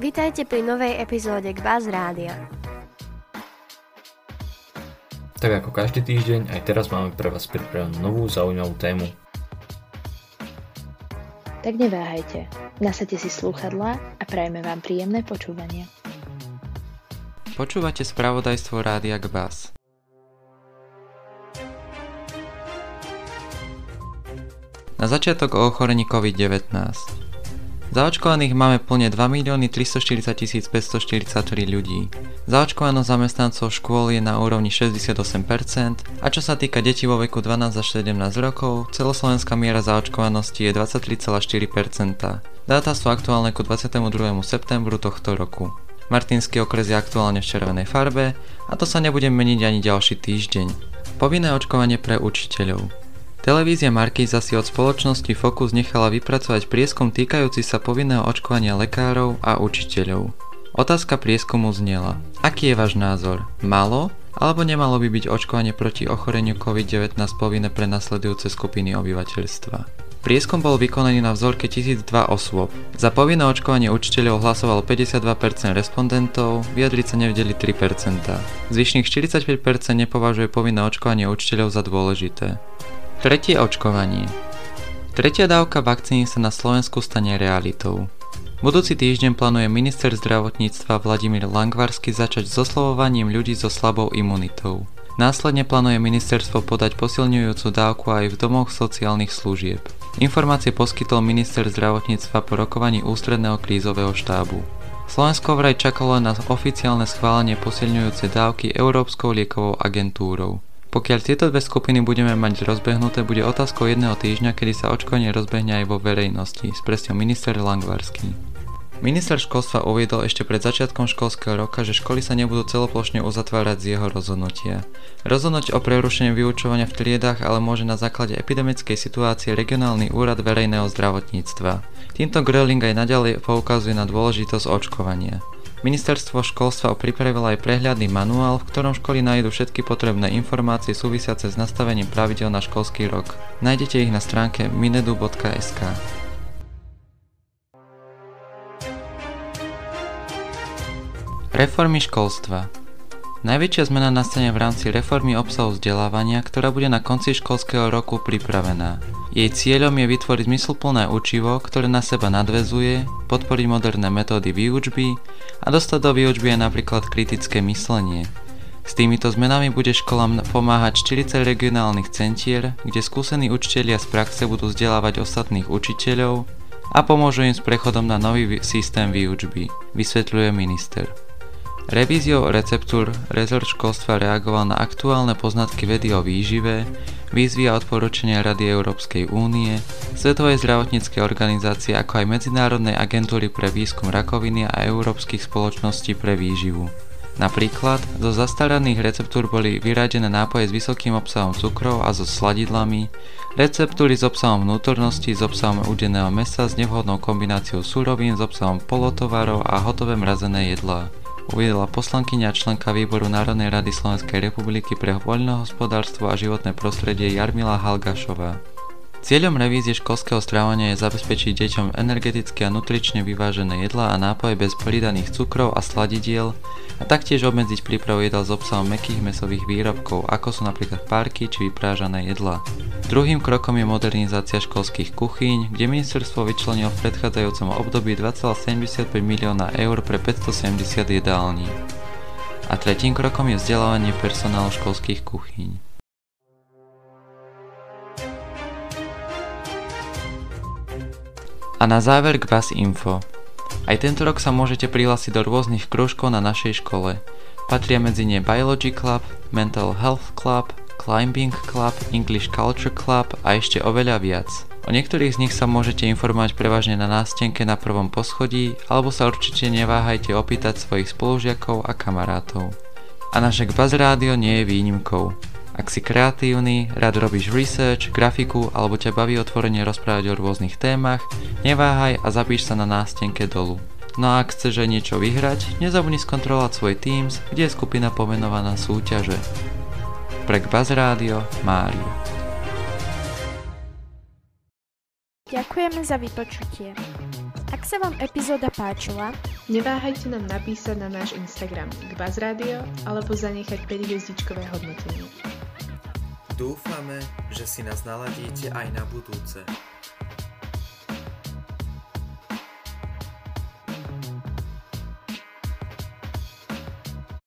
Vítajte pri novej epizóde Gbaz Rádia. Tak ako každý týždeň, aj teraz máme pre vás pripravenú novú zaujímavú tému. Tak neváhajte, nasadte si slúchadlá a prajme vám príjemné počúvanie. Počúvate spravodajstvo Rádia Gbaz. Na začiatok o ochorení COVID-19. Zaočkovaných máme plne 2 milióny 340 543 ľudí. Zaočkovanosť zamestnancov škôl je na úrovni 68% a čo sa týka detí vo veku 12 až 17 rokov, celoslovenská miera zaočkovanosti je 23,4%. Dáta sú aktuálne ku 22. septembru tohto roku. Martinský okres je aktuálne v červenej farbe a to sa nebude meniť ani ďalší týždeň. Povinné očkovanie pre učiteľov. Televízia Markíza si od spoločnosti Focus nechala vypracovať prieskum týkajúci sa povinného očkovania lekárov a učiteľov. Otázka prieskumu znela. Aký je váš názor? Malo alebo nemalo by byť očkovanie proti ochoreniu COVID-19 povinné pre nasledujúce skupiny obyvateľstva? Prieskum bol vykonaný na vzorke 1002 osôb. Za povinné očkovanie učiteľov hlasovalo 52% respondentov, vyjadriť sa nevedeli 3%. Zvyšných 45% nepovažuje povinné očkovanie učiteľov za dôležité. Tretie očkovanie. Tretia dávka vakcíny sa na Slovensku stane realitou. Budúci týždeň plánuje minister zdravotníctva Vladimír Langvarsky začať s oslovovaním ľudí so slabou imunitou. Následne plánuje ministerstvo podať posilňujúcu dávku aj v domoch sociálnych služieb. Informácie poskytol minister zdravotníctva po rokovaní ústredného krízového štábu. Slovensko vraj čakalo na oficiálne schválenie posilňujúcej dávky Európskou liekovou agentúrou. Pokiaľ tieto dve skupiny budeme mať rozbehnuté, bude otázkou jedného týždňa, kedy sa očkovanie rozbehne aj vo verejnosti, spresnil minister Langvarský. Minister školstva uviedol ešte pred začiatkom školského roka, že školy sa nebudú celoplošne uzatvárať z jeho rozhodnutia. Rozhodnúť o prerušení vyučovania v triedách ale môže na základe epidemickej situácie regionálny úrad verejného zdravotníctva. Týmto Gröling aj naďalej poukazuje na dôležitosť očkovania. Ministerstvo školstva pripravilo aj prehľadný manuál, v ktorom školy nájdú všetky potrebné informácie súvisiace s nastavením pravidel na školský rok. Nájdete ich na stránke minedu.sk. Reformy školstva Najväčšia zmena nastane v rámci reformy obsahu vzdelávania, ktorá bude na konci školského roku pripravená. Jej cieľom je vytvoriť zmysluplné učivo, ktoré na seba nadvezuje, podporiť moderné metódy výučby a dostať do výučby aj napríklad kritické myslenie. S týmito zmenami bude školám pomáhať 40 regionálnych centier, kde skúsení učitelia z praxe budú vzdelávať ostatných učiteľov a pomôžu im s prechodom na nový systém výučby, vysvetľuje minister. Revíziou receptúr rezort školstva reagoval na aktuálne poznatky vedy o výžive, výzvy a odporúčania Rady Európskej únie, Svetovej zdravotníckej organizácie ako aj Medzinárodnej agentúry pre výskum rakoviny a európskych spoločností pre výživu. Napríklad, zo zastaraných receptúr boli vyradené nápoje s vysokým obsahom cukrov a so sladidlami, receptúry s obsahom vnútornosti, s obsahom udeného mesa s nevhodnou kombináciou surovín, s obsahom polotovarov a hotové mrazené jedlá uviedla poslankyňa členka výboru Národnej rady Slovenskej republiky pre voľnohospodárstvo a životné prostredie Jarmila Halgašová. Cieľom revízie školského strávania je zabezpečiť deťom energeticky a nutrične vyvážené jedlá a nápoje bez pridaných cukrov a sladidiel a taktiež obmedziť prípravu jedal s obsahom mekých mesových výrobkov, ako sú napríklad párky či vyprážané jedlá. Druhým krokom je modernizácia školských kuchyň, kde ministerstvo vyčlenilo v predchádzajúcom období 2,75 milióna eur pre 570 jedální. A tretím krokom je vzdelávanie personálu školských kuchyň. A na záver vás info. Aj tento rok sa môžete prihlásiť do rôznych krúžkov na našej škole. Patria medzi ne Biology Club, Mental Health Club, Climbing Club, English Culture Club a ešte oveľa viac. O niektorých z nich sa môžete informovať prevažne na nástenke na prvom poschodí, alebo sa určite neváhajte opýtať svojich spolužiakov a kamarátov. A naše Buzz Rádio nie je výnimkou. Ak si kreatívny, rád robíš research, grafiku alebo ťa baví otvorene rozprávať o rôznych témach, neváhaj a zapíš sa na nástenke dolu. No a ak chceš aj niečo vyhrať, nezabudni skontrolovať svoj Teams, kde je skupina pomenovaná súťaže. Pre Buzz Radio, Mário. Ďakujeme za vypočutie. Ak sa vám epizóda páčila, Neváhajte nám napísať na náš Instagram k Radio alebo zanechať 5 hviezdičkové hodnotenie. Dúfame, že si nás naladíte aj na budúce.